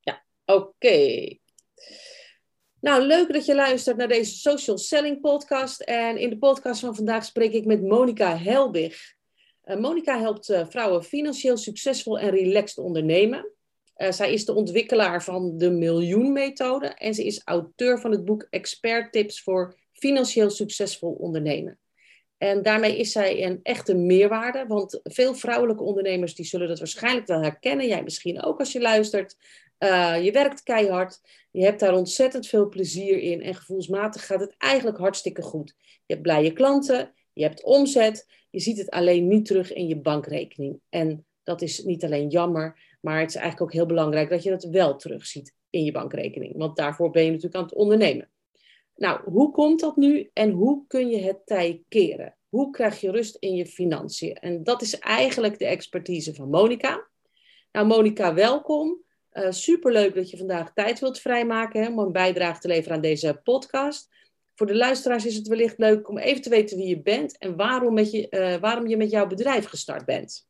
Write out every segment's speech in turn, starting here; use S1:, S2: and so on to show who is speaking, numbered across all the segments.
S1: Ja, oké. Nou, leuk dat je luistert naar deze Social Selling Podcast. En in de podcast van vandaag spreek ik met Monika Helbig. Uh, Monika helpt uh, vrouwen financieel succesvol en relaxed ondernemen. Uh, zij is de ontwikkelaar van de Miljoenmethode en ze is auteur van het boek Expert Tips voor financieel succesvol ondernemen. En daarmee is zij een echte meerwaarde, want veel vrouwelijke ondernemers die zullen dat waarschijnlijk wel herkennen. Jij misschien ook als je luistert. Uh, je werkt keihard, je hebt daar ontzettend veel plezier in en gevoelsmatig gaat het eigenlijk hartstikke goed. Je hebt blije klanten, je hebt omzet, je ziet het alleen niet terug in je bankrekening. En dat is niet alleen jammer, maar het is eigenlijk ook heel belangrijk dat je dat wel terugziet in je bankrekening. Want daarvoor ben je natuurlijk aan het ondernemen. Nou, hoe komt dat nu en hoe kun je het tij keren? Hoe krijg je rust in je financiën? En dat is eigenlijk de expertise van Monika. Nou, Monika, welkom. Uh, superleuk dat je vandaag tijd wilt vrijmaken hè, om een bijdrage te leveren aan deze podcast. Voor de luisteraars is het wellicht leuk om even te weten wie je bent en waarom, met je, uh, waarom je met jouw bedrijf gestart bent.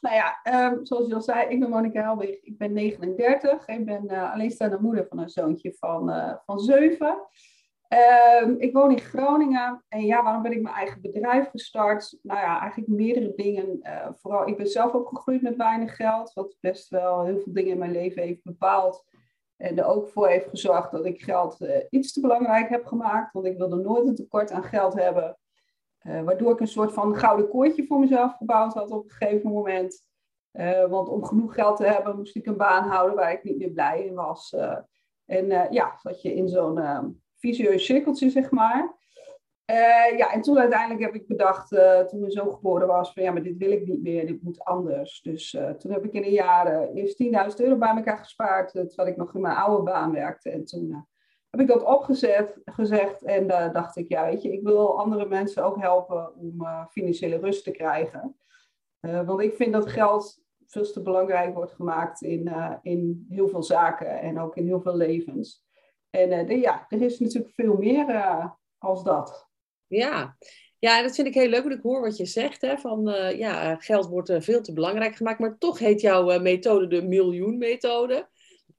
S2: Nou ja, um, zoals je al zei, ik ben Monika Helwig, ik ben 39 en ben uh, alleenstaande moeder van een zoontje van, uh, van 7. Um, ik woon in Groningen en ja, waarom ben ik mijn eigen bedrijf gestart? Nou ja, eigenlijk meerdere dingen. Uh, vooral, ik ben zelf opgegroeid met weinig geld, wat best wel heel veel dingen in mijn leven heeft bepaald. En er ook voor heeft gezorgd dat ik geld iets te belangrijk heb gemaakt, want ik wilde nooit een tekort aan geld hebben. Uh, waardoor ik een soort van gouden koordje voor mezelf gebouwd had op een gegeven moment. Uh, want om genoeg geld te hebben moest ik een baan houden waar ik niet meer blij in was. Uh, en ja, zat je in zo'n visueus cirkeltje, zeg maar. ja, en toen uiteindelijk heb ik bedacht, toen mijn zoon geboren was, van ja, maar dit wil ik niet meer, dit moet anders. Dus toen heb ik in een jaar eerst 10.000 euro bij elkaar gespaard, terwijl ik nog in mijn oude baan werkte. En toen heb ik dat opgezet, gezegd en dacht ik, ja, weet je, ik wil andere mensen ook helpen om uh, financiële rust te krijgen. Uh, want ik vind dat geld veel te belangrijk wordt gemaakt in, in heel veel zaken en ook in heel veel levens. En ja, er is natuurlijk veel meer als dat.
S1: Ja. ja, dat vind ik heel leuk, want ik hoor wat je zegt, hè, van ja, geld wordt veel te belangrijk gemaakt, maar toch heet jouw methode de miljoenmethode.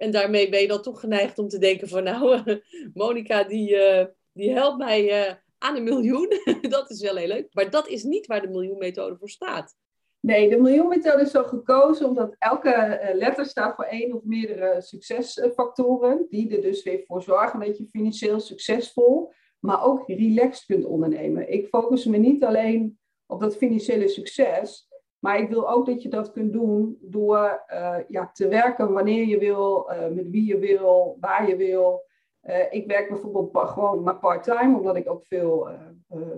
S1: En daarmee ben je dan toch geneigd om te denken van nou, Monika die, uh, die helpt mij uh, aan een miljoen. dat is wel heel leuk. Maar dat is niet waar de miljoenmethode voor staat.
S2: Nee, de miljoenmethode is zo gekozen omdat elke uh, letter staat voor één of meerdere succesfactoren. Die er dus weer voor zorgen dat je financieel succesvol, maar ook relaxed kunt ondernemen. Ik focus me niet alleen op dat financiële succes, maar ik wil ook dat je dat kunt doen door uh, ja, te werken wanneer je wil, uh, met wie je wil, waar je wil. Uh, ik werk bijvoorbeeld gewoon maar part-time, omdat ik ook veel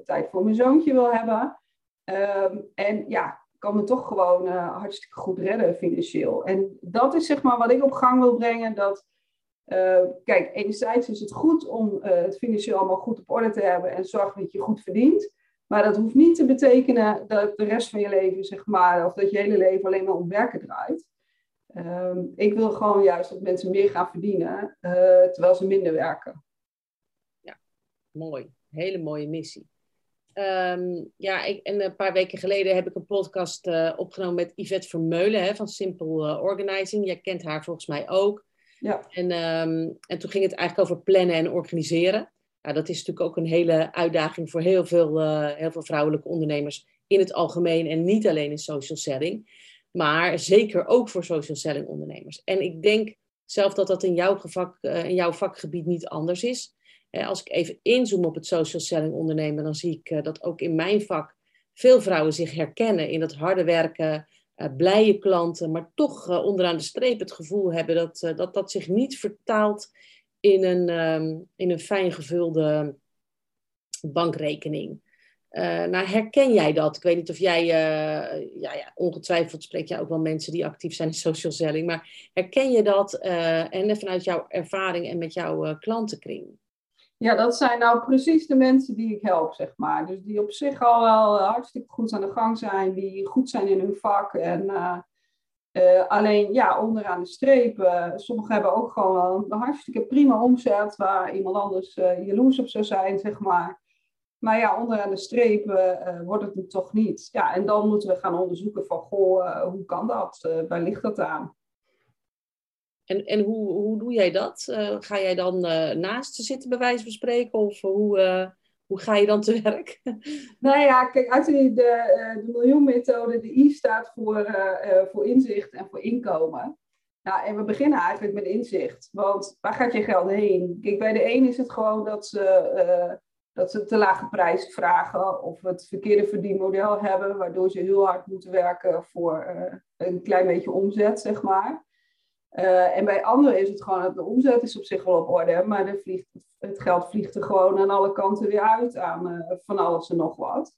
S2: tijd voor mijn zoontje wil hebben. Um, en ja, kan me toch gewoon hartstikke goed redden financieel. En dat is zeg maar wat ik op gang wil brengen. Dat, kijk, enerzijds is het goed om het financieel allemaal goed op orde te hebben en zorgen dat je goed verdient. Maar dat hoeft niet te betekenen dat de rest van je leven, zeg maar, of dat je hele leven alleen maar om werken draait. Um, ik wil gewoon juist dat mensen meer gaan verdienen, uh, terwijl ze minder werken.
S1: Ja, mooi. Hele mooie missie. Um, ja, ik, en een paar weken geleden heb ik een podcast uh, opgenomen met Yvette Vermeulen hè, van Simple uh, Organizing. Jij kent haar volgens mij ook. Ja. En, um, en toen ging het eigenlijk over plannen en organiseren. Nou, dat is natuurlijk ook een hele uitdaging voor heel veel, uh, heel veel vrouwelijke ondernemers in het algemeen en niet alleen in social selling, maar zeker ook voor social selling ondernemers. En ik denk zelf dat dat in jouw, uh, in jouw vakgebied niet anders is. Uh, als ik even inzoom op het social selling ondernemen, dan zie ik dat ook in mijn vak veel vrouwen zich herkennen in dat harde werken, blije klanten, maar toch onderaan de streep het gevoel hebben dat, dat dat zich niet vertaalt in een, um, in een fijn gevulde bankrekening. Uh, nou, herken jij dat? Ik weet niet of jij, uh, ja, ja, ongetwijfeld spreek jij ook wel mensen die actief zijn in social selling, maar herken je dat uh, en vanuit jouw ervaring en met jouw klantenkring?
S2: Ja, dat zijn nou precies de mensen die ik help, zeg maar. Dus die op zich al wel hartstikke goed aan de gang zijn, die goed zijn in hun vak en uh, alleen ja, onderaan de streep, uh, sommigen hebben ook gewoon een hartstikke prima omzet waar iemand anders uh, jaloers op zou zijn, zeg maar. Maar ja, onderaan de streep wordt het nu toch niet. Ja, en dan moeten we gaan onderzoeken van, goh, hoe kan dat? waar ligt dat aan?
S1: En, en hoe, hoe doe jij dat? ga jij dan naast zitten, bij wijze van spreken? Of hoe, hoe ga je dan te werk?
S2: Nou ja, kijk, uit de, de, de miljoenmethode, de I staat voor, voor inzicht en voor inkomen. Nou, en we beginnen eigenlijk met inzicht. Want waar gaat je geld heen? Kijk, bij de een is het gewoon dat ze dat ze te lage prijzen vragen of het verkeerde verdienmodel hebben, waardoor ze heel hard moeten werken voor een klein beetje omzet, zeg maar. En bij anderen is het gewoon dat de omzet is op zich wel op orde, maar de vliegt, het geld vliegt er gewoon aan alle kanten weer uit aan uh, van alles en nog wat.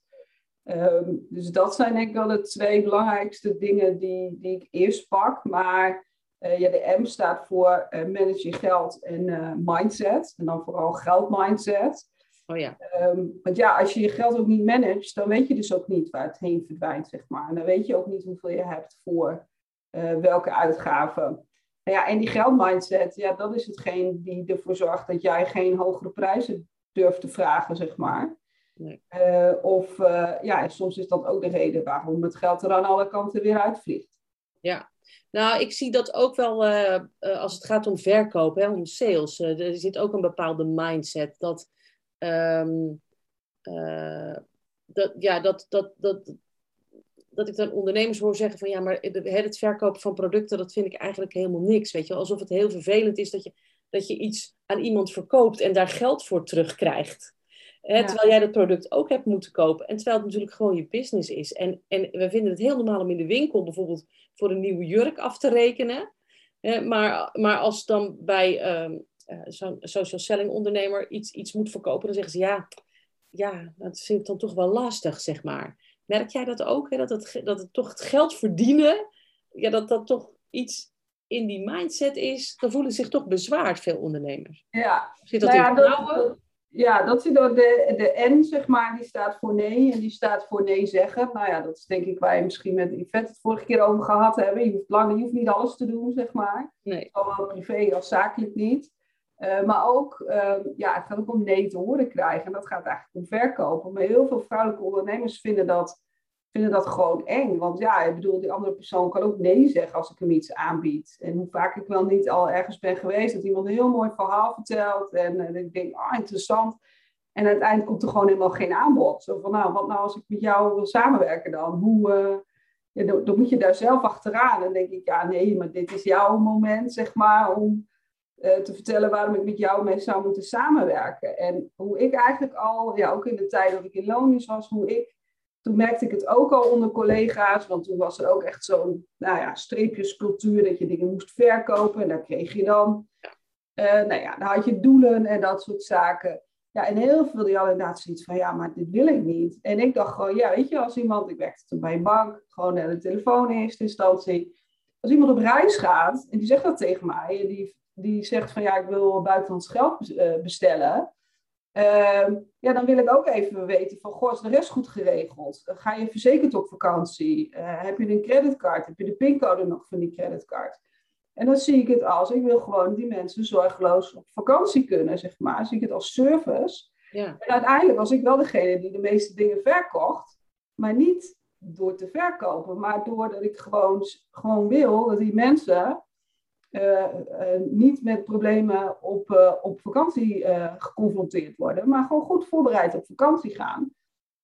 S2: Um, dus dat zijn denk ik wel de twee belangrijkste dingen die, die ik eerst pak. Maar ja, de M staat voor manage je geld en mindset. En dan vooral geldmindset.
S1: Oh ja.
S2: Um, want ja, als je je geld ook niet managt, dan weet je dus ook niet waar het heen verdwijnt, zeg maar. En dan weet je ook niet hoeveel je hebt voor uh, welke uitgaven. Nou ja, en die geldmindset, ja, dat is hetgeen die ervoor zorgt dat jij geen hogere prijzen durft te vragen, zeg maar. Nee. Uh, of uh, ja, soms is dat ook de reden waarom het geld er aan alle kanten weer uitvliegt.
S1: Ja, nou, ik zie dat ook wel als het gaat om verkoop, hè, om sales. er zit ook een bepaalde mindset dat Um, dat, ja, dat, dat, dat, dat ik dan ondernemers hoor zeggen van ja, maar het verkopen van producten, dat vind ik eigenlijk helemaal niks. Weet je, alsof het heel vervelend is dat je, dat je iets aan iemand verkoopt en daar geld voor terugkrijgt. Hè, Terwijl jij dat product ook hebt moeten kopen. En terwijl het natuurlijk gewoon je business is. En, en we vinden het heel normaal om in de winkel bijvoorbeeld voor een nieuwe jurk af te rekenen. Hè, maar, maar als dan bij um, uh, zo'n social selling ondernemer iets, iets moet verkopen, dan zeggen ze ja, ja, dat vind ik dan toch wel lastig, zeg maar. Merk jij dat ook, hè? Dat, het, dat het toch het geld verdienen, ja, dat dat toch iets in die mindset is, dan voelen zich toch bezwaard veel ondernemers.
S2: Ja, zit dat nou ja, in dat, ja, dat zit door de, de N, zeg maar, die staat voor nee en die staat voor nee zeggen. Nou ja, dat is denk ik waar je misschien met Yvette het vorige keer over gehad hebben. Je hoeft, lang, je hoeft niet alles te doen, zeg maar. Nee. Zowel privé als zakelijk niet. Uh, maar ook, uh, ja, het gaat ook om nee te horen krijgen. En dat gaat eigenlijk om verkopen. Maar heel veel vrouwelijke ondernemers vinden dat, vinden dat gewoon eng. Want ja, ik bedoel, die andere persoon kan ook nee zeggen als ik hem iets aanbied. En hoe vaak ik wel niet al ergens ben geweest, dat iemand een heel mooi verhaal vertelt. En ik denk, ah, interessant. En uiteindelijk komt er gewoon helemaal geen aanbod. Zo van, nou, wat nou als ik met jou wil samenwerken dan? Hoe, eh, ja, dan, moet je daar zelf achteraan. En denk ik, ja, nee, maar dit is jouw moment, zeg maar, om te vertellen waarom ik met jou mee zou moeten samenwerken. En hoe ik eigenlijk al, ja, ook in de tijd dat ik in loondienst was, hoe ik, toen merkte ik het ook al onder collega's, want toen was er ook echt zo'n, nou ja, streepjescultuur, dat je dingen moest verkopen en daar kreeg je dan, uh, nou ja, dan had je doelen en dat soort zaken. Ja, en heel veel die hadden inderdaad zoiets van, ja, maar dit wil ik niet. En ik dacht gewoon, ja, weet je, als iemand, ik werkte toen bij een bank, gewoon naar de telefoon in eerste instantie. Als iemand op reis gaat en die zegt dat tegen mij, en die die zegt van ja, ik wil buitenlands geld eh, bestellen. Uh, ja, dan wil ik ook even weten van, goh, is de rest goed geregeld? Ga je verzekerd op vakantie? Uh, heb je een creditcard? Heb je de pincode nog van die creditcard? En dan zie ik het als, ik wil gewoon die mensen zorgeloos op vakantie kunnen, zeg maar. Zie ik het als service. Ja. En uiteindelijk was ik wel degene die de meeste dingen verkocht, maar niet door te verkopen, maar doordat ik gewoon, gewoon wil dat die mensen niet met problemen op, uh, op vakantie geconfronteerd worden, maar gewoon goed voorbereid op vakantie gaan.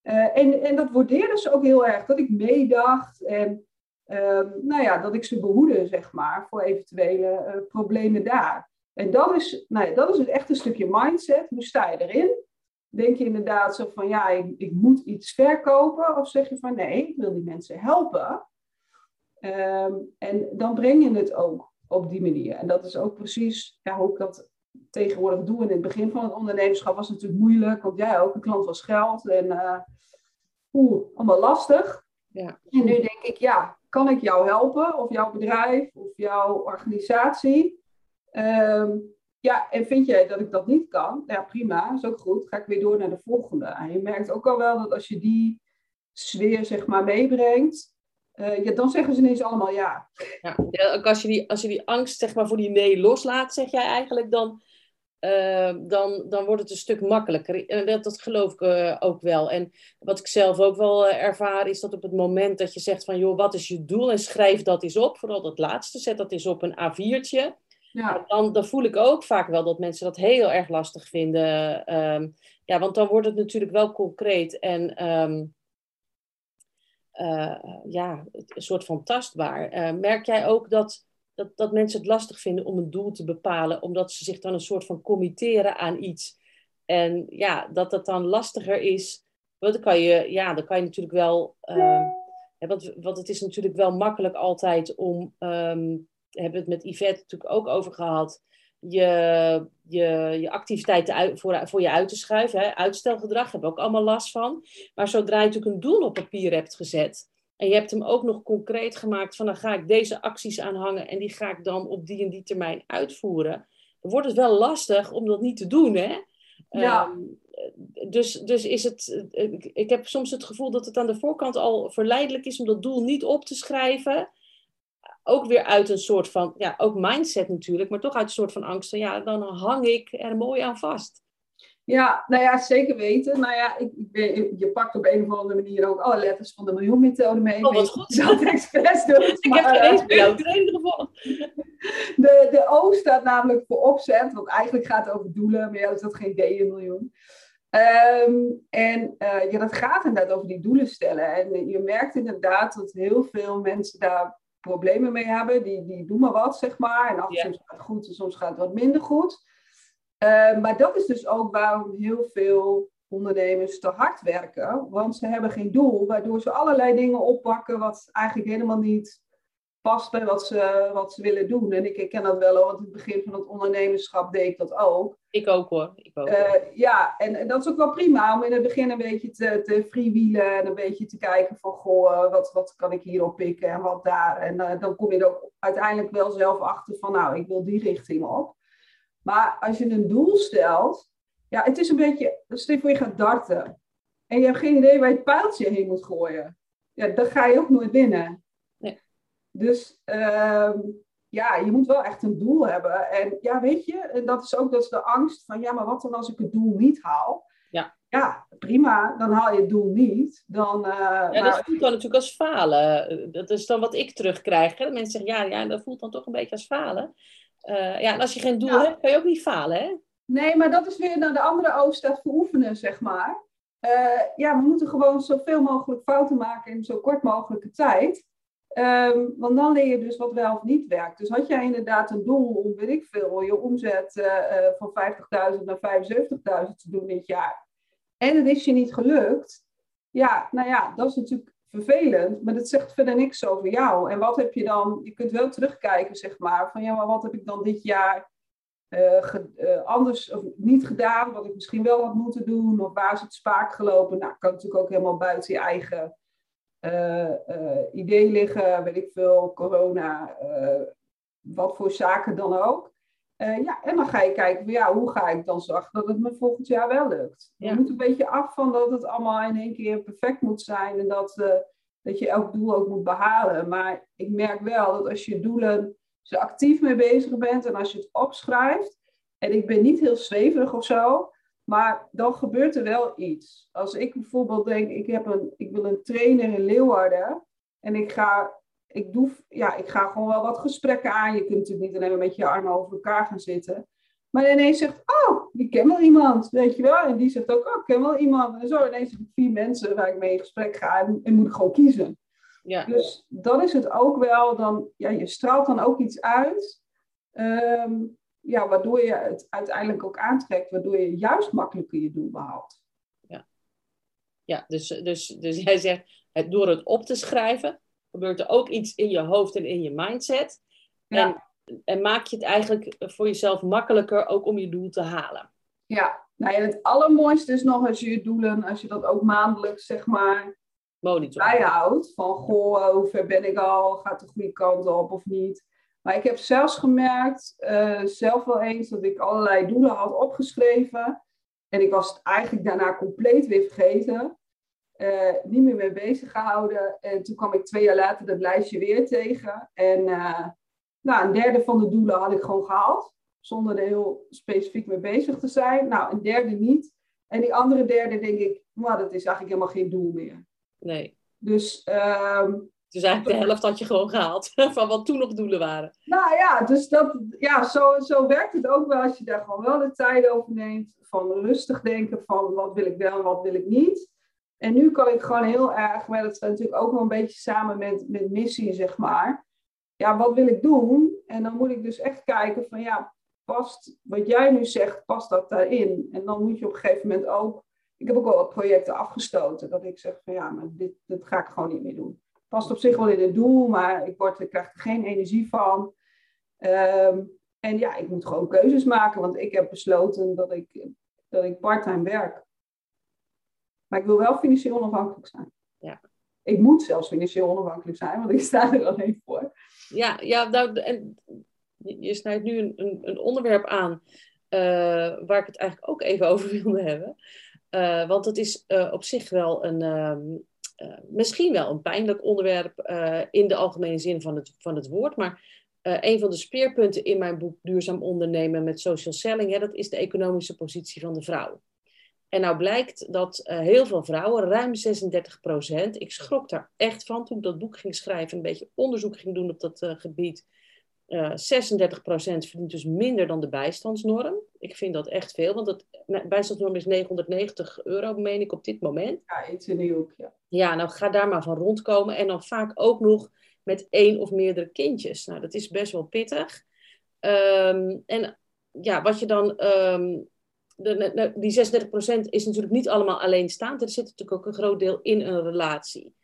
S2: en, en dat waardeerden ze ook heel erg, dat ik meedacht en ehm, nou ja, dat ik ze behoede, zeg maar, voor eventuele problemen daar. En dat is, nou ja, dat is het echte stukje mindset. Hoe sta je erin? Denk je inderdaad zo van, ja, ik, ik moet iets verkopen? Of zeg je van, nee, ik wil die mensen helpen. Um, en dan breng je het ook op die manier. En dat is ook precies ja, hoe ik dat tegenwoordig doe. In het begin van het ondernemerschap was het natuurlijk moeilijk, want jij ja, ook, een klant was geld en uh, oeh, allemaal lastig. Ja. En nu denk ik, ja, kan ik jou helpen, of jouw bedrijf, of jouw organisatie? Um, ja, en vind jij dat ik dat niet kan? Ja, prima, is ook goed. Ga ik weer door naar de volgende. En je merkt ook al wel dat als je die sfeer, zeg maar, meebrengt, uh, ja, dan zeggen ze ineens allemaal ja.
S1: ja. als, je die, als je die angst zeg maar, voor die nee loslaat, zeg jij eigenlijk, dan, uh, dan, dan wordt het een stuk makkelijker. En dat, dat geloof ik uh, ook wel. En wat ik zelf ook wel ervaar, is dat op het moment dat je zegt van, joh, wat is je doel? En schrijf dat eens op, vooral dat laatste, zet dat eens op een A4'tje. Ja. Dan, dan voel ik ook vaak wel dat mensen dat heel erg lastig vinden. Um, ja, want dan wordt het natuurlijk wel concreet en um, ja, een soort van tastbaar. merk jij ook dat dat, dat mensen het lastig vinden om een doel te bepalen, omdat ze zich dan een soort van committeren aan iets. En ja, dat dat dan lastiger is. Want dan kan je, ja, dan kan je natuurlijk wel. Uh, want, want het is natuurlijk wel makkelijk altijd om. Um, hebben het met Yvette natuurlijk ook over gehad. Je, je, je activiteiten uit, voor, voor je uit te schuiven. Hè. Uitstelgedrag hebben we ook allemaal last van. Maar zodra je natuurlijk een doel op papier hebt gezet en je hebt hem ook nog concreet gemaakt van dan ga ik deze acties aanhangen en die ga ik dan op die en die termijn uitvoeren. Dan wordt het wel lastig om dat niet te doen, hè? Ja. Um, dus, dus is het, ik, ik heb soms het gevoel dat het aan de voorkant al verleidelijk is om dat doel niet op te schrijven. Ook weer uit een soort van, ja, ook mindset natuurlijk, maar toch uit een soort van angst van, ja, dan hang ik er mooi aan vast.
S2: Ja, nou ja, zeker weten. Nou ja, ik, ik ben, je pakt op een of andere manier ook alle letters van de miljoenmethode mee.
S1: Oh, wat goed.
S2: Dat expres doet.
S1: ik heb geen eens training gevolgd.
S2: De, de O staat namelijk voor opzet, want eigenlijk gaat het over doelen, maar ja, is dat geen D in miljoen. Um, en uh, ja, dat gaat inderdaad over die doelen stellen. En je merkt inderdaad dat heel veel mensen daar problemen mee hebben. Die, die doen maar wat, zeg maar. En af en soms gaat het goed en soms gaat het wat minder goed. Uh, maar dat is dus ook waarom heel veel ondernemers te hard werken. Want ze hebben geen doel, waardoor ze allerlei dingen oppakken wat eigenlijk helemaal niet past bij wat ze, wat ze willen doen. En ik herken dat wel, want in het begin van het ondernemerschap deed ik dat ook.
S1: Ik ook hoor. Ik ook.
S2: Uh, ja, en, en, dat is ook wel prima om in het begin een beetje te, te freewheelen en een beetje te kijken van, goh, wat, wat kan ik hierop pikken en wat daar. En uh, dan kom je er ook uiteindelijk wel zelf achter van, nou, ik wil die richting op. Maar als je een doel stelt, ja, het is een beetje, stel voor je gaat darten en je hebt geen idee waar je het pijltje heen moet gooien. Ja, dan ga je ook nooit winnen. Nee. Dus uh, ja, je moet wel echt een doel hebben. En ja, weet je, en dat is ook dat is de angst van, ja, maar wat dan als ik het doel niet haal?
S1: Ja.
S2: Ja, prima, dan haal je het doel niet. Dan, uh,
S1: ja, dat maar... voelt dan natuurlijk als falen. Dat is dan wat ik terugkrijg. Hè? Mensen zeggen, ja, ja, dat voelt dan toch een beetje als falen. Uh, ja, en als je geen doel hebt, kan je ook niet falen, hè?
S2: Nee, maar dat is weer naar de andere overstap veroefenen, zeg maar. Uh, ja, we moeten gewoon zoveel mogelijk fouten maken in zo kort mogelijke tijd. Um, want dan leer je dus wat wel of niet werkt. Dus had jij inderdaad een doel om, weet je omzet uh, van 50.000 naar 75.000 te doen dit jaar. En het is je niet gelukt. Ja, nou ja, dat is natuurlijk vervelend, maar dat zegt verder niks over jou. En wat heb je dan, je kunt wel terugkijken, zeg maar, van ja, maar wat heb ik dan dit jaar uh, anders of niet gedaan, wat ik misschien wel had moeten doen, of waar is het spaak gelopen? Nou, kan natuurlijk ook helemaal buiten je eigen idee liggen, weet ik veel, corona, wat voor zaken dan ook. ja, en dan ga je kijken, ja, hoe ga ik dan zorgen dat het me volgend jaar wel lukt? Je moet een beetje af van dat het allemaal in één keer perfect moet zijn en dat, dat je elk doel ook moet behalen. Maar ik merk wel dat als je doelen actief mee bezig bent en als je het opschrijft, en ik ben niet heel zweverig of zo, maar dan gebeurt er wel iets. Als ik bijvoorbeeld denk, ik, heb een, ik wil een trainer in Leeuwarden en ik ga, ik, doe, ja, ik ga gewoon wel wat gesprekken aan. Je kunt natuurlijk niet alleen met je armen over elkaar gaan zitten. Maar ineens zegt, oh, ik ken wel iemand, weet je wel. En die zegt ook, oh, ik ken wel iemand. En zo ineens heb ik vier mensen waar ik mee in gesprek ga en, en moet ik gewoon kiezen. Ja. Dus dan is het ook wel, dan, ja, je straalt dan ook iets uit, um, ja, waardoor je het uiteindelijk ook aantrekt, waardoor je juist makkelijker je doel behaalt.
S1: Ja, ja dus, dus, dus jij zegt, het, door het op te schrijven, gebeurt er ook iets in je hoofd en in je mindset. Ja. En, en maak je het eigenlijk voor jezelf makkelijker ook om je doel te halen.
S2: Ja, nou ja, het allermooiste is nog als je je doelen, als je dat ook maandelijks, zeg maar,
S1: Monitor.
S2: bijhoudt. Van, goh, hoe ver ben ik al? Gaat de goede kant op of niet? Maar ik heb zelfs gemerkt, uh, zelf wel eens, dat ik allerlei doelen had opgeschreven. En ik was het eigenlijk daarna compleet weer vergeten. Uh, niet meer mee bezig gehouden. En toen kwam ik twee jaar later dat lijstje weer tegen. En uh, nou, een derde van de doelen had ik gewoon gehaald. zonder er heel specifiek mee bezig te zijn. Nou, een derde niet. En die andere derde denk ik, nou, dat is eigenlijk helemaal geen doel meer.
S1: Nee.
S2: Dus, um,
S1: dus eigenlijk de helft had je gewoon gehaald van wat toen nog doelen waren.
S2: Nou ja, dus dat, ja, zo, zo werkt het ook wel als je daar gewoon wel de tijd over neemt. Van rustig denken van wat wil ik wel en wat wil ik niet. En nu kan ik gewoon heel erg, maar dat staat natuurlijk ook wel een beetje samen met, met missie, zeg maar. Ja, wat wil ik doen? En dan moet ik dus echt kijken van ja, past wat jij nu zegt, past dat daarin? En dan moet je op een gegeven moment ook, ik heb ook wel projecten afgestoten, dat ik zeg van ja, maar dit, dit ga ik gewoon niet meer doen. Past op zich wel in het doel, maar ik, word, ik krijg er geen energie van. Ehm, en ja, ik moet gewoon keuzes maken, want ik heb besloten dat ik, dat ik parttime werk. Maar ik wil wel financieel onafhankelijk zijn.
S1: Ja.
S2: Ik moet zelfs financieel onafhankelijk zijn, want ik sta er alleen voor.
S1: Ja, ja nou, en je snijdt nu een, een, een onderwerp aan uh, waar ik het eigenlijk ook even over wilde hebben. Uh, want het is uh, op zich wel een, ehm, misschien wel een pijnlijk onderwerp in de algemene zin van het, van het woord. Maar een van de speerpunten in mijn boek Duurzaam ondernemen met social selling, hè, dat is de economische positie van de vrouw. En nou blijkt dat heel veel vrouwen, ruim 36 procent, ik schrok daar echt van toen ik dat boek ging schrijven, een beetje onderzoek ging doen op dat gebied, uh, eh, 36% verdient dus minder dan de bijstandsnorm. Ik vind dat echt veel, want de bijstandsnorm is 990 euro, meen ik, op dit moment.
S2: Ja, iets in die hoek, ja.
S1: Ja, nou ga daar maar van rondkomen. En dan vaak ook nog met één of meerdere kindjes. Nou, dat is best wel pittig. Um, en ja, wat je dan... Um, de, die 36% is natuurlijk niet allemaal alleenstaand. Er zit natuurlijk ook een groot deel in een relatie.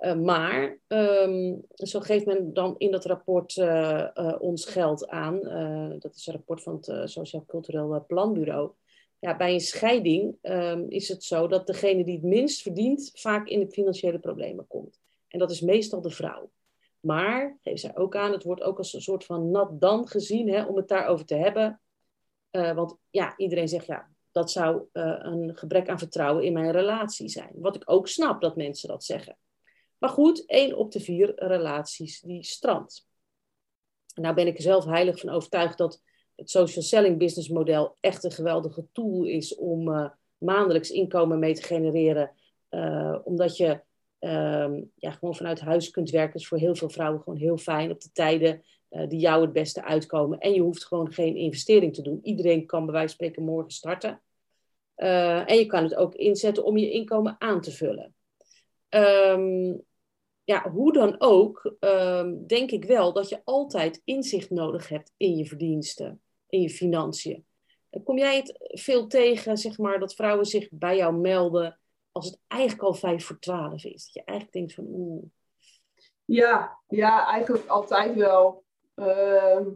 S1: Uh, maar um, zo geeft men dan in dat rapport uh, uh, ons geld aan. dat is een rapport van het Sociaal Cultureel Planbureau. Ja, bij een scheiding um, is het zo dat degene die het minst verdient vaak in de financiële problemen komt. En dat is meestal de vrouw. Maar, geeft zij ook aan, het wordt ook als een soort van nat dan gezien hè, om het daarover te hebben. want ja, iedereen zegt ja, dat zou een gebrek aan vertrouwen in mijn relatie zijn. Wat ik ook snap dat mensen dat zeggen. Maar goed, één op de vier relaties die strandt. Nou ben ik er zelf heilig van overtuigd dat het social selling business model echt een geweldige tool is om uh, maandelijks inkomen mee te genereren. Uh, omdat je uh, ja, gewoon vanuit huis kunt werken. Is voor heel veel vrouwen gewoon heel fijn op de tijden uh, die jou het beste uitkomen. En je hoeft gewoon geen investering te doen. Iedereen kan bij wijze van spreken morgen starten. en je kan het ook inzetten om je inkomen aan te vullen. Um, ja, hoe dan ook, ehm, denk ik wel dat je altijd inzicht nodig hebt in je verdiensten, in je financiën. Kom jij het veel tegen, zeg maar, dat vrouwen zich bij jou melden als het eigenlijk al vijf voor twaalf is? Dat je eigenlijk denkt van, oeh.
S2: Ja, ja, eigenlijk altijd wel. Uh,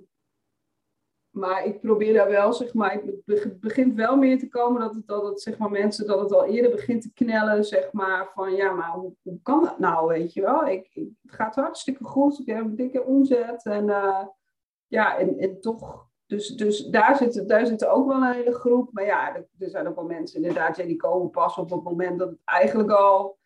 S2: maar ik probeer daar wel, zeg maar, het begint wel meer te komen dat het, dat het, zeg maar, mensen, dat het al eerder begint te knellen, zeg maar, van ja, maar hoe, kan dat nou, weet je wel? Ik, het gaat hartstikke goed, ik heb een dikke omzet en uh, ja, en, en toch, dus, dus daar, zit, daar zit ook wel een hele groep, maar ja, er, zijn ook wel mensen inderdaad, die komen pas op het moment dat het eigenlijk al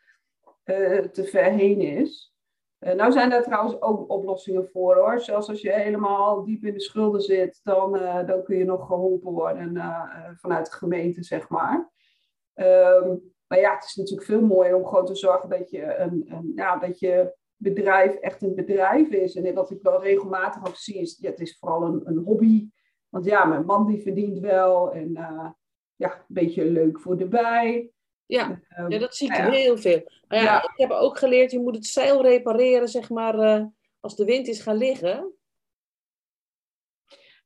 S2: uh, te ver heen is. Uh, nou zijn daar trouwens ook oplossingen voor hoor. Zelfs als je helemaal diep in de schulden zit, dan, uh, dan kun je nog geholpen worden uh, vanuit de gemeente, zeg maar. Um, maar ja, het is natuurlijk veel mooier om gewoon te zorgen dat je, een, een, ja, dat je bedrijf echt een bedrijf is. En wat ik wel regelmatig ook zie, is ja, het is vooral een, een hobby. Want ja, mijn man die verdient wel en ja, een beetje leuk voor erbij.
S1: Ja, ehm, ja dat zie ik heel veel. Maar ja, ik heb ook geleerd, je moet het zeil repareren, zeg maar, uh, als de wind is gaan liggen.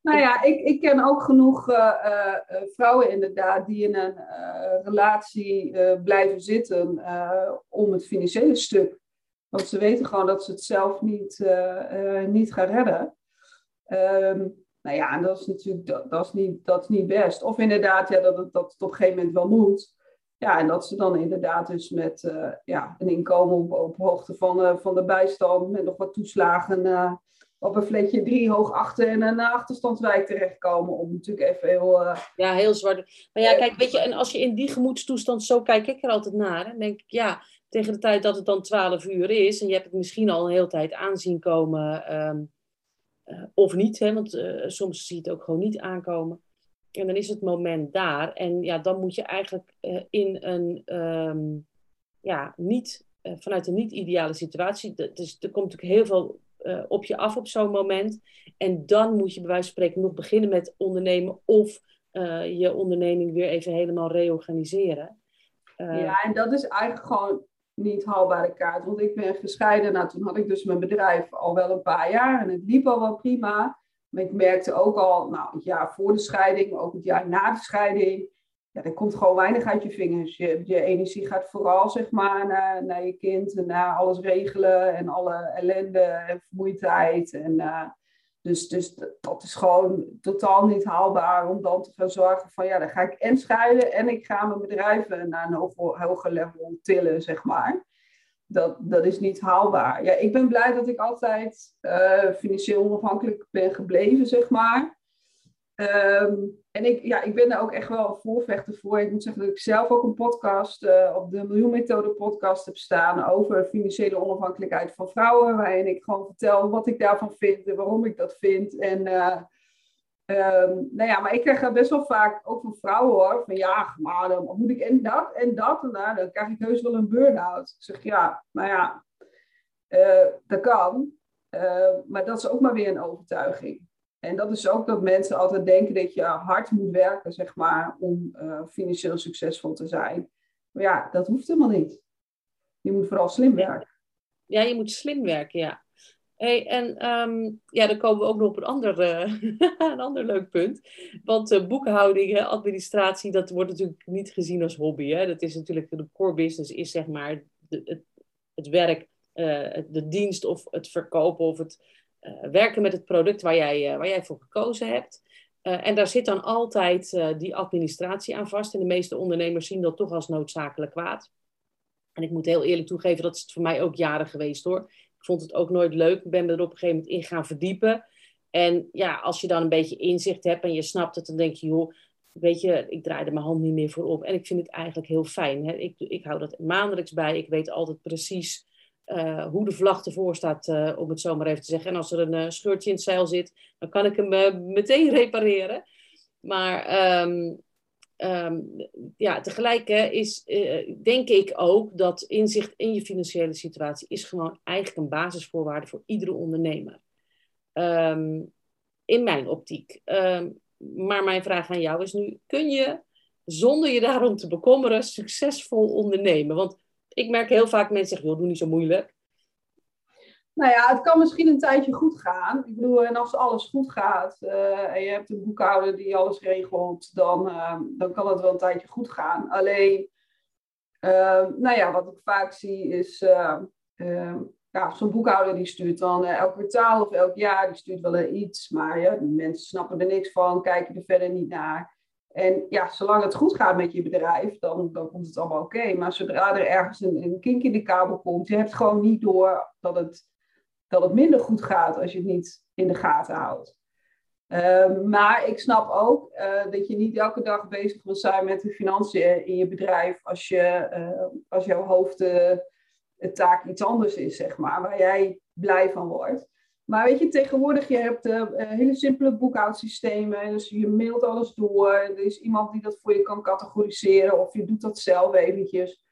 S2: Nou ja, ik, ik ken ook genoeg uh, uh, vrouwen inderdaad die in een relatie blijven zitten om het financiële stuk. Want ze weten gewoon dat ze het zelf niet, niet gaan redden. Um, nou ja, en dat is natuurlijk dat, dat, is niet, dat is niet best. Of inderdaad, ja, dat, dat het op een gegeven moment wel moet. Ja, en dat ze dan inderdaad dus met uh, ja, een inkomen op, op hoogte van, uh, van de bijstand, met nog wat toeslagen, uh, op een fletje drie hoog achter en een achterstandswijk terechtkomen. Om natuurlijk even heel...
S1: ja, heel zwart. Maar ja, kijk, weet je, en als je in die gemoedstoestand, zo kijk ik er altijd naar. Dan denk ik, ja, tegen de tijd dat het dan 12 uur is, en je hebt het misschien al een hele tijd aanzien komen... Um, of niet, hè, want soms zie je het ook gewoon niet aankomen. En dan is het moment daar. En ja, dan moet je eigenlijk in een ehm, ja, niet, vanuit een niet-ideale situatie. Dus er komt natuurlijk heel veel op je af op zo'n moment. En dan moet je bij wijze van spreken nog beginnen met ondernemen of je onderneming weer even helemaal reorganiseren.
S2: ja, en dat is eigenlijk gewoon niet haalbare kaart. Want ik ben gescheiden. Nou, toen had ik dus mijn bedrijf al wel een paar jaar en het liep al wel prima. Maar ik merkte ook al, nou, het jaar voor de scheiding, ook het jaar na de scheiding. Ja, er komt gewoon weinig uit je vingers. Je, je energie gaat vooral, zeg maar, naar, naar je kind en naar alles regelen en alle ellende en vermoeidheid. En, uh, dus, dus dat is gewoon totaal niet haalbaar om dan te gaan zorgen van ja, dan ga ik en scheiden en ik ga mijn bedrijven naar een hoger, hoger level tillen, zeg maar. Dat, dat is niet haalbaar. Ja, ik ben blij dat ik altijd uh, financieel onafhankelijk ben gebleven, zeg maar. Um, en ik, ja, ik ben daar ook echt wel een voorvechter voor. Ik moet zeggen dat ik zelf ook een podcast uh, op de Miljoenmethode podcast heb staan over financiële onafhankelijkheid van vrouwen. Waarin ik gewoon vertel wat ik daarvan vind en waarom ik dat vind. En uh, um, nou ja, maar ik krijg best wel vaak ook van vrouwen hoor. Van ja, maar dan moet ik en dat en dat. En nou, dan krijg ik heus wel een burn-out. Ik zeg ja, nou ja, uh, dat kan. maar dat is ook maar weer een overtuiging. En dat is ook dat mensen altijd denken dat je hard moet werken, zeg maar, om uh, financieel succesvol te zijn. Maar ja, dat hoeft helemaal niet. Je moet vooral slim werken.
S1: Ja, je moet slim werken, ja. Hey, en um, ja, dan komen we ook nog op een ander, uh, een ander leuk punt. Want uh, boekhouding, administratie, dat wordt natuurlijk niet gezien als hobby. Hè. Dat is natuurlijk, de core business is zeg maar het, het werk, de dienst of het verkopen of het werken met het product waar jij, waar jij voor gekozen hebt. En daar zit dan altijd die administratie aan vast. En de meeste ondernemers zien dat toch als noodzakelijk kwaad. En ik moet heel eerlijk toegeven, dat is het voor mij ook jaren geweest hoor. Ik vond het ook nooit leuk. Ik ben er op een gegeven moment in gaan verdiepen. En ja, als je dan een beetje inzicht hebt en je snapt het, dan denk je, joh, weet je, ik draai er mijn hand niet meer voor op. En ik vind het eigenlijk heel fijn. Hè? Ik, ik hou dat maandelijks bij. Ik weet altijd precies uh, hoe de vlag ervoor staat, uh, om het zo maar even te zeggen. En als er een uh, scheurtje in het zeil zit, dan kan ik hem meteen repareren. Maar um, um, ja, tegelijk is, denk ik ook dat inzicht in je financiële situatie is gewoon eigenlijk een basisvoorwaarde voor iedere ondernemer. Um, in mijn optiek. maar mijn vraag aan jou is nu, kun je zonder je daarom te bekommeren succesvol ondernemen? Want ik merk heel vaak mensen zeggen, joh, doe niet zo moeilijk.
S2: Nou ja, het kan misschien een tijdje goed gaan. Ik bedoel, en als alles goed gaat uh, en je hebt een boekhouder die alles regelt, dan, uh, dan kan het wel een tijdje goed gaan. Alleen, uh, nou ja, wat ik vaak zie is, ja, zo'n boekhouder die stuurt dan elk kwartaal of elk jaar, die stuurt wel iets, maar ja, mensen snappen er niks van, kijken er verder niet naar. En ja, zolang het goed gaat met je bedrijf, dan, dan komt het allemaal oké. Maar zodra er ergens een, een kink in de kabel komt, je hebt gewoon niet door dat het, dat het minder goed gaat als je het niet in de gaten houdt. Uh, maar ik snap ook uh, dat je niet elke dag bezig wil zijn met de financiën in je bedrijf als, je, uh, als jouw hoofdtaak iets anders is, zeg maar, waar jij blij van wordt. Maar weet je, tegenwoordig je hebt hele simpele boekhoudsystemen. Dus je mailt alles door. Er is iemand die dat voor je kan categoriseren. Of je doet dat zelf eventjes.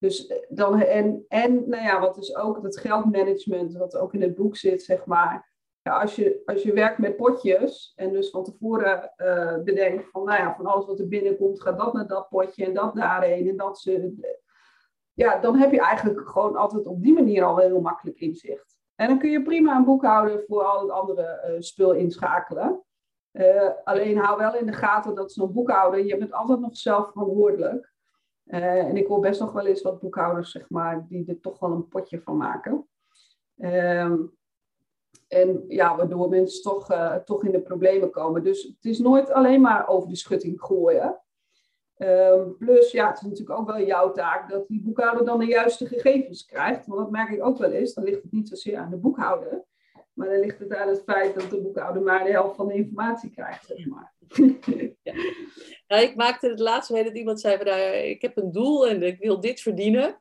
S2: Dus eh, dan, en, en nou ja, wat is ook dat geldmanagement, wat ook in het boek zit, zeg maar. Ja, als, je, als je werkt met potjes en dus van tevoren uh, bedenkt van, nou ja, van alles wat er binnenkomt, gaat dat naar dat potje en dat daarheen en dat ze. Ja, dan heb je eigenlijk gewoon altijd op die manier al heel makkelijk inzicht. En dan kun je prima een boekhouder voor al het andere uh, spul inschakelen. Alleen hou wel in de gaten dat zo'n boekhouder, je bent altijd nog zelf verantwoordelijk. Uh, en ik hoor best nog wel eens wat boekhouders, zeg maar, die er toch wel een potje van maken. Um, en ja, waardoor mensen toch, toch in de problemen komen. Dus het is nooit alleen maar over de schutting gooien. Um, plus, ja, het is natuurlijk ook wel jouw taak dat die boekhouder dan de juiste gegevens krijgt. Want dat merk ik ook wel eens. Dan ligt het niet zozeer aan de boekhouder. Maar dan ligt het aan het feit dat de boekhouder maar de helft van de informatie krijgt, zeg maar.
S1: Ja. Nou, ik maakte het laatst mee dat iemand zei, van, nou, ik heb een doel en ik wil dit verdienen.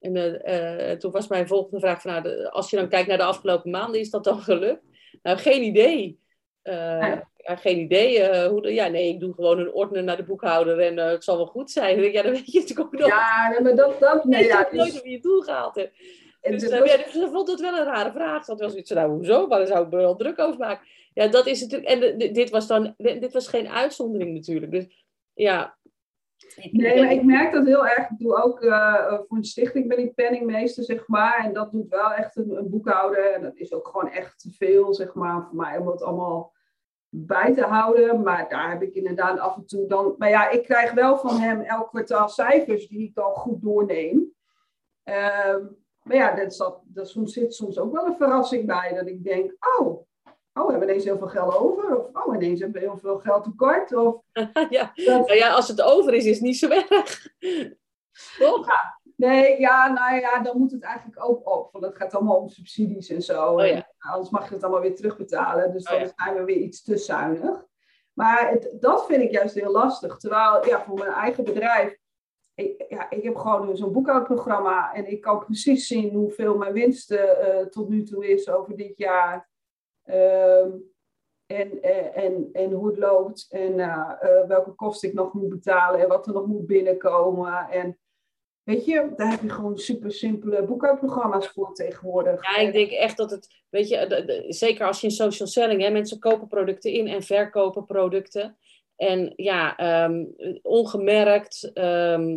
S1: En uh, uh, toen was mijn volgende vraag van, nou, als je dan kijkt naar de afgelopen maanden, is dat dan gelukt? Nou, geen idee. Uh, ja. geen idee. Hoe, ja, nee, ik doe gewoon een ordner naar de boekhouder en het zal wel goed zijn. Ja, dan weet je het ook nog.
S2: Ja, maar dat... dat nee,
S1: ja,
S2: dus...
S1: nooit wie je doel gehaald hebt. Dus, dus, ja, dus ze vond het wel een rare vraag. Dat was iets nou, hoezo? Maar daar zou ik me wel druk over maken. Ja, dat is natuurlijk... En dit was dan... Dit was geen uitzondering natuurlijk. Dus ja...
S2: Nee, maar ik merk dat heel erg. Ik doe ook uh, voor een stichting ben ik penningmeester, zeg maar. En dat doet wel echt een, een boekhouder. En dat is ook gewoon echt te veel, zeg maar, voor mij om het allemaal bij te houden. Maar daar heb ik inderdaad af en toe dan. Maar ja, ik krijg wel van hem elk kwartaal cijfers die ik dan goed doorneem. Uh, maar ja, dat zat, dat soms zit soms ook wel een verrassing bij. Dat ik denk, oh, oh we hebben ineens heel veel geld over. Of oh, ineens hebben we heel veel geld tekort. Of,
S1: ja. Nou ja, als het over is, is het niet zo erg. Toch?
S2: Ja. Nee, ja, nou ja, dan moet het eigenlijk ook op. Want het gaat allemaal om subsidies en zo. Oh, ja. en anders mag je het allemaal weer terugbetalen. Dus oh, dan zijn we weer iets te zuinig. Maar het, dat vind ik juist heel lastig. Terwijl, ja, voor mijn eigen bedrijf ik, ja, ik heb gewoon zo'n boekhoudprogramma en ik kan precies zien hoeveel mijn winst uh, tot nu toe is over dit jaar. Uh, en, en, en hoe het loopt en uh, welke kosten ik nog moet betalen en wat er nog moet binnenkomen. En weet je, daar heb je gewoon super simpele boekhoudprogramma's voor tegenwoordig.
S1: Ja, ik denk echt dat het, weet je, zeker als je in social selling, hè, mensen kopen producten in en verkopen producten. En ja, um, ongemerkt, um,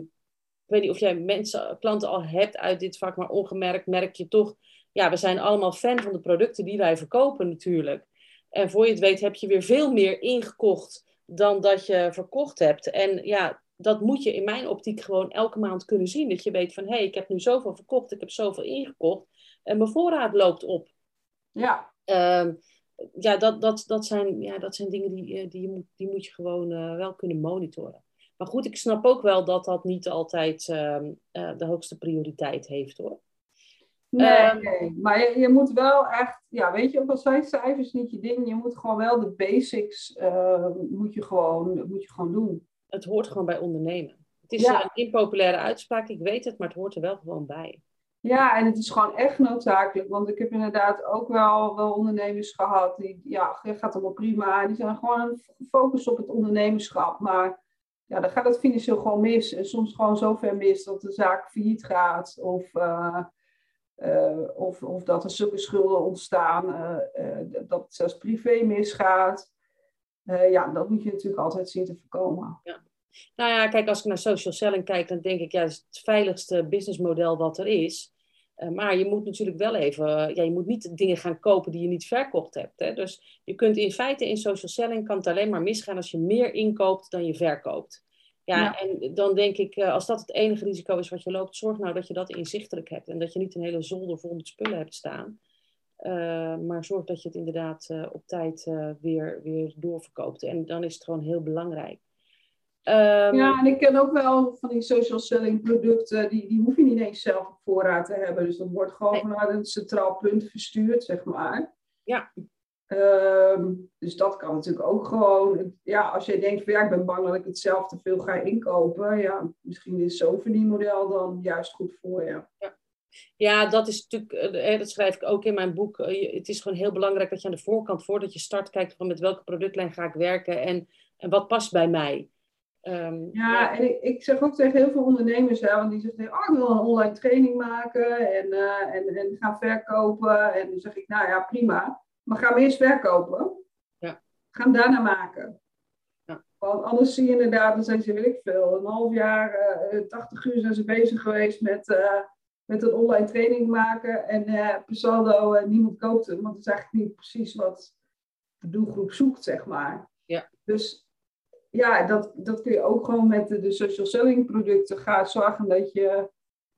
S1: ik weet niet of jij mensen, klanten al hebt uit dit vak, maar ongemerkt merk je toch, ja, we zijn allemaal fan van de producten die wij verkopen natuurlijk. En voor je het weet heb je weer veel meer ingekocht dan dat je verkocht hebt. En ja, dat moet je in mijn optiek gewoon elke maand kunnen zien. Dat je weet van, hé, hey, ik heb nu zoveel verkocht, ik heb zoveel ingekocht. En mijn voorraad loopt op.
S2: Ja.
S1: Um, ja, dat, dat, dat, zijn, ja, dat zijn dingen die, eh, die, je moet, die moet je gewoon uh, wel kunnen monitoren. Maar goed, ik snap ook wel dat dat niet altijd uh, uh, de hoogste prioriteit heeft hoor.
S2: Nee, nee. maar je, je, moet wel echt, ja, weet je, ook al zijn cijfers niet je ding, je moet gewoon wel de basics moet je gewoon, moet je gewoon doen.
S1: Het hoort gewoon bij ondernemen. Het is ja. een impopulaire uitspraak, ik weet het, maar het hoort er wel gewoon bij.
S2: Ja, en het is gewoon echt noodzakelijk. Want ik heb inderdaad ook wel, wel ondernemers gehad die, ja, gaat allemaal prima. Die zijn gewoon gefocust op het ondernemerschap. Maar ja, dan gaat het financieel gewoon mis. En soms gewoon zo ver mis dat de zaak failliet gaat. Of, uh, uh, of, of dat er zulke schulden ontstaan. Uh, dat het zelfs privé misgaat. ja, dat moet je natuurlijk altijd zien te voorkomen.
S1: Ja. Nou ja, kijk, als ik naar social selling kijk, dan denk ik, ja, het is het veiligste businessmodel wat er is. Uh, maar je moet natuurlijk wel even, ja, je moet niet dingen gaan kopen die je niet verkocht hebt. Hè? Dus je kunt in feite in social selling kan het alleen maar misgaan als je meer inkoopt dan je verkoopt. Ja, ja. en dan denk ik, uh, als dat het enige risico is wat je loopt, zorg nou dat je dat inzichtelijk hebt. En dat je niet een hele zolder vol met spullen hebt staan. Uh, maar zorg dat je het inderdaad op tijd weer, weer doorverkoopt. En dan is het gewoon heel belangrijk.
S2: Um, ja, en ik ken ook wel van die social selling producten, die, die hoef je niet eens zelf op voorraad te hebben. Dus dat wordt gewoon nee. vanuit een centraal punt verstuurd, zeg maar.
S1: Ja.
S2: Um, dus dat kan natuurlijk ook gewoon. Ja, als je denkt van ja, ik ben bang dat ik het zelf te veel ga inkopen. Ja, misschien is zo'n verdienmodel dan juist goed voor je.
S1: Ja. Ja, dat is natuurlijk, eh, dat schrijf ik ook in mijn boek. Eh, het is gewoon heel belangrijk dat je aan de voorkant, voordat je start, kijkt van met welke productlijn ga ik werken en, en wat past bij mij.
S2: Um, ja, en ik, ik, zeg ook tegen heel veel ondernemers, hè, want die zeggen, oh, ik wil een online training maken en, uh, en, en gaan verkopen. En dan zeg ik, nou ja, prima. Maar ga eerst verkopen.
S1: Ja.
S2: Ga hem daarna maken.
S1: Ja.
S2: Want anders zie je inderdaad, dan zijn ze, wil ik veel, een half jaar, uh, 80 uur zijn ze bezig geweest met, uh, met een online training maken. En per saldo, niemand koopt hem, want het is eigenlijk niet precies wat de doelgroep zoekt, zeg maar.
S1: Ja.
S2: Dus ja, dat, dat kun je ook gewoon met de, de social selling producten gaan zorgen dat je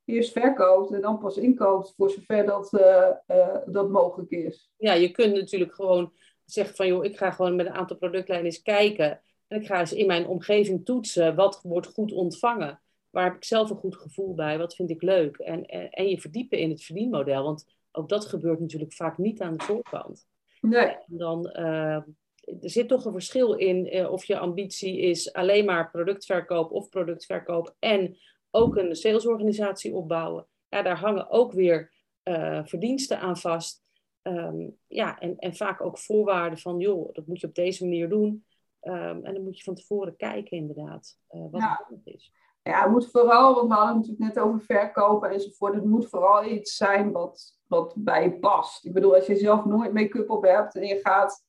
S2: eerst verkoopt en dan pas inkoopt voor zover dat, uh, uh, dat mogelijk is.
S1: Ja, je kunt natuurlijk gewoon zeggen van joh, ik ga gewoon met een aantal productlijnen eens kijken. En ik ga eens in mijn omgeving toetsen wat wordt goed ontvangen. Waar heb ik zelf een goed gevoel bij? Wat vind ik leuk? En, en, en je verdiepen in het verdienmodel. Want ook dat gebeurt natuurlijk vaak niet aan de voorkant.
S2: Nee.
S1: En dan, uh, er zit toch een verschil in eh, of je ambitie is alleen maar productverkoop of productverkoop en ook een salesorganisatie opbouwen. Ja, daar hangen ook weer uh, verdiensten aan vast. Ehm, ja, en, en vaak ook voorwaarden van, joh, dat moet je op deze manier doen. Ehm, en dan moet je van tevoren kijken, inderdaad, uh, wat
S2: ja.
S1: het is.
S2: Ja, het moet vooral, want we hadden het natuurlijk net over verkopen enzovoort. Het moet vooral iets zijn wat, wat bij je past. Ik bedoel, als je zelf nooit make-up op hebt en je gaat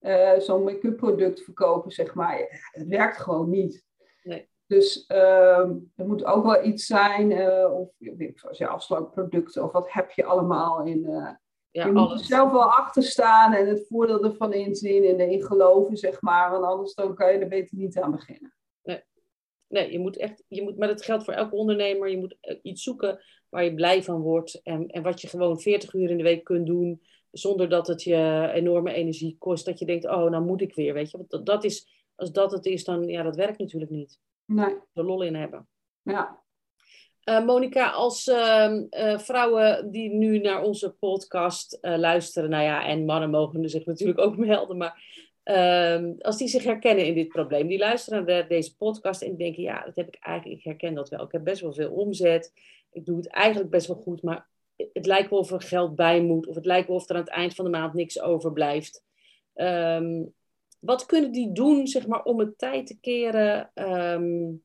S2: uh, zo'n make-up product verkopen, zeg maar, het werkt gewoon niet.
S1: Nee.
S2: Dus uh, er moet ook wel iets zijn, uh, of zoals je afslankproducten, of wat heb je allemaal in. Uh, ja, je alles. moet er zelf wel achter staan en het voordeel ervan inzien en erin geloven, zeg maar. Want anders dan kan je er beter niet aan beginnen.
S1: Nee, nee je moet echt, je moet, maar dat geldt voor elke ondernemer. Je moet iets zoeken waar je blij van wordt en, en wat je gewoon 40 uur in de week kunt doen zonder dat het je enorme energie kost. Dat je denkt, oh, nou moet ik weer, weet je. Want dat, dat is, als dat het is, dan, ja, dat werkt natuurlijk niet.
S2: Nee.
S1: Er lol in hebben.
S2: Ja.
S1: Uh, Monika, als uh, uh, vrouwen die nu naar onze podcast luisteren, nou ja, en mannen mogen zich natuurlijk ook melden, maar ehm, als die zich herkennen in dit probleem, die luisteren naar deze podcast en denken, ja, dat heb ik eigenlijk, ik herken dat wel. Ik heb best wel veel omzet, ik doe het eigenlijk best wel goed, maar het lijkt wel of er geld bij moet, of het lijkt wel of er aan het eind van de maand niks overblijft. Um, wat kunnen die doen, zeg maar, om het tijd te keren um,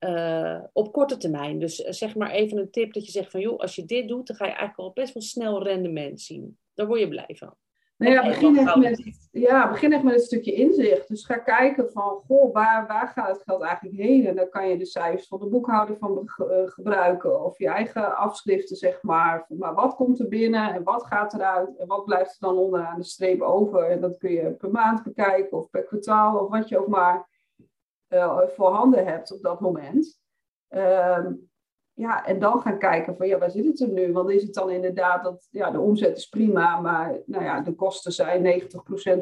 S1: uh, op korte termijn? Dus uh, zeg maar even een tip dat je zegt van, joh, als je dit doet, dan ga je eigenlijk al best wel snel rendement zien. Daar word je blij van.
S2: Nou ja, begin echt, met, ja, begin echt met een stukje inzicht. Dus ga kijken van, goh, waar, waar gaat het geld eigenlijk heen? En dan kan je de cijfers van de boekhouder van gebruiken. Of je eigen afschriften, zeg maar. Maar wat komt er binnen en wat gaat eruit? En wat blijft er dan onderaan de streep over? En dat kun je per maand bekijken of per kwartaal. Of wat je ook maar uh, voorhanden hebt op dat moment. Um, ja, en dan gaan kijken van ja, waar zit het er nu? Want is het dan inderdaad dat ja, de omzet is prima, maar nou ja, de kosten zijn 90%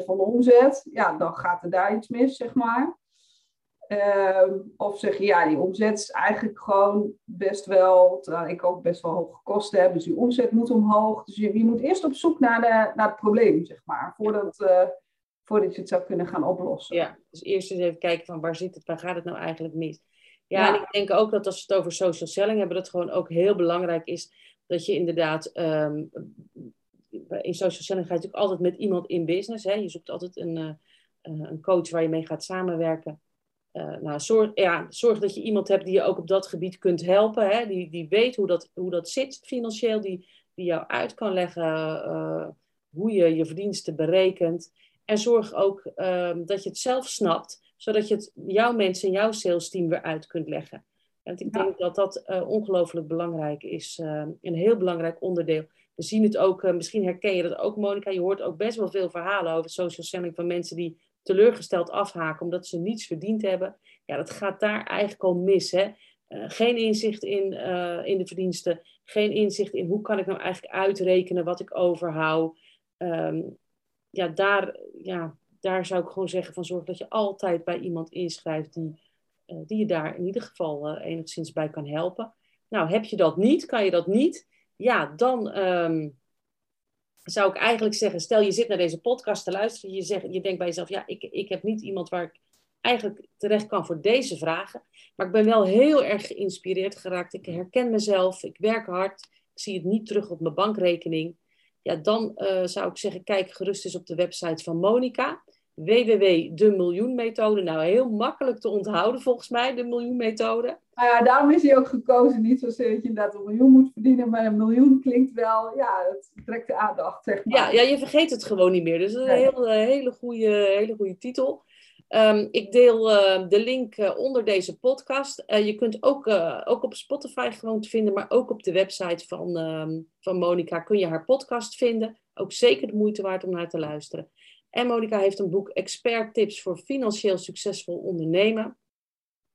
S2: van de omzet. Ja, dan gaat er daar iets mis, zeg maar. Uh, of zeg je ja, die omzet is eigenlijk gewoon best wel, terwijl ik ook best wel hoge kosten heb, dus die omzet moet omhoog. Dus je, je moet eerst op zoek naar, de, naar het probleem, zeg maar, voordat, uh, voordat je het zou kunnen gaan oplossen.
S1: Ja, dus eerst eens even kijken van waar zit het, waar gaat het nou eigenlijk mis? Ja, en ik denk ook dat als we het over social selling hebben, dat gewoon ook heel belangrijk is dat je inderdaad. Um, in social selling ga je natuurlijk altijd met iemand in business. Hè? Je zoekt altijd een, uh, een coach waar je mee gaat samenwerken. Uh, nou, zorg, ja, zorg dat je iemand hebt die je ook op dat gebied kunt helpen. Hè? Die, die weet hoe dat, hoe dat zit financieel, die, die jou uit kan leggen hoe je je verdiensten berekent. En zorg ook ehm, dat je het zelf snapt zodat je het jouw mensen en jouw sales team weer uit kunt leggen. En ik denk dat dat uh, ongelooflijk belangrijk is. Uh, een heel belangrijk onderdeel. We zien het ook, uh, misschien herken je dat ook, Monica. Je hoort ook best wel veel verhalen over social selling van mensen die teleurgesteld afhaken omdat ze niets verdiend hebben. Ja, dat gaat daar eigenlijk al mis. Hè? geen inzicht in, in de verdiensten. Geen inzicht in hoe kan ik nou eigenlijk uitrekenen wat ik overhoud. Um, ja, daar, ja, daar zou ik gewoon zeggen van zorg dat je altijd bij iemand inschrijft die, uh, die je daar in ieder geval uh, enigszins bij kan helpen. Nou, heb je dat niet, kan je dat niet, ja, dan um, zou ik eigenlijk zeggen, stel je zit naar deze podcast te luisteren, je, zegt, je denkt bij jezelf, ja, ik, ik heb niet iemand waar ik eigenlijk terecht kan voor deze vragen, maar ik ben wel heel erg geïnspireerd geraakt, ik herken mezelf, ik werk hard, ik zie het niet terug op mijn bankrekening ja, dan uh, zou ik zeggen, kijk gerust eens op de website van Monica. www.demiljoenmethode. Nou, heel makkelijk te onthouden volgens mij, de miljoenmethode.
S2: Nou ja, daarom is hij ook gekozen. Niet zozeer dat je inderdaad een miljoen moet verdienen, maar een miljoen klinkt wel, ja, het trekt de aandacht, zeg maar.
S1: Ja, ja je vergeet het gewoon niet meer. Dus dat is een hele, hele, goede, hele goede titel. Um, ik deel uh, de link uh, onder deze podcast. Uh, je kunt ook, ook op Spotify gewoon te vinden, maar ook op de website van, um, van Monica kun je haar podcast vinden. Ook zeker de moeite waard om naar te luisteren. En Monica heeft een boek Expert Tips voor Financieel Succesvol Ondernemen.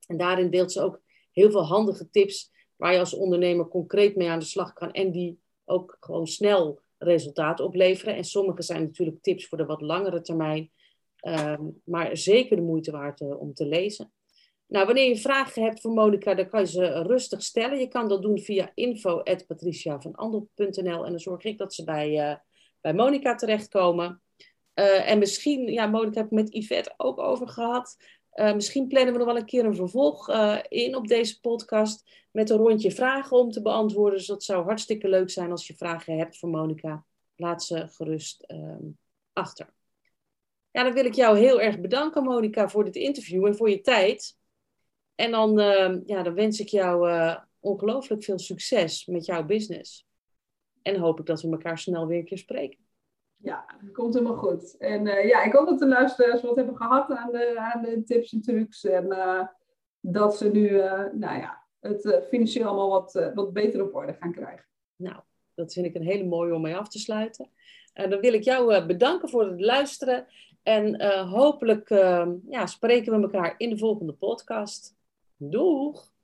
S1: En daarin deelt ze ook heel veel handige tips waar je als ondernemer concreet mee aan de slag kan en die ook gewoon snel resultaat opleveren. En sommige zijn natuurlijk tips voor de wat langere termijn. Um, maar zeker de moeite waard uh, om te lezen. Nou, wanneer je vragen hebt voor Monica, dan kan je ze rustig stellen. Je kan dat doen via info.patriciavanandel.nl en dan zorg ik dat ze bij, uh, bij Monica terechtkomen. Uh, en misschien, ja, Monica heb ik met Yvette ook over gehad. misschien plannen we nog wel een keer een vervolg in op deze podcast met een rondje vragen om te beantwoorden. Dus dat zou hartstikke leuk zijn als je vragen hebt voor Monica. laat ze gerust ehm, achter. Ja, dan wil ik jou heel erg bedanken, Monika, voor dit interview en voor je tijd. En dan, ehm, ja, dan wens ik jou uh, ongelooflijk veel succes met jouw business. En hoop ik dat we elkaar snel weer een keer spreken.
S2: Ja, dat komt helemaal goed. En uh, ja, ik hoop dat de luisteraars wat hebben gehad aan de, aan de tips en trucs. En uh, dat ze nu, nou ja, het financieel allemaal wat, wat beter op orde gaan krijgen.
S1: Nou, dat vind ik een hele mooie om mee af te sluiten. En dan wil ik jou bedanken voor het luisteren. En hopelijk ja, spreken we elkaar in de volgende podcast. Doeg!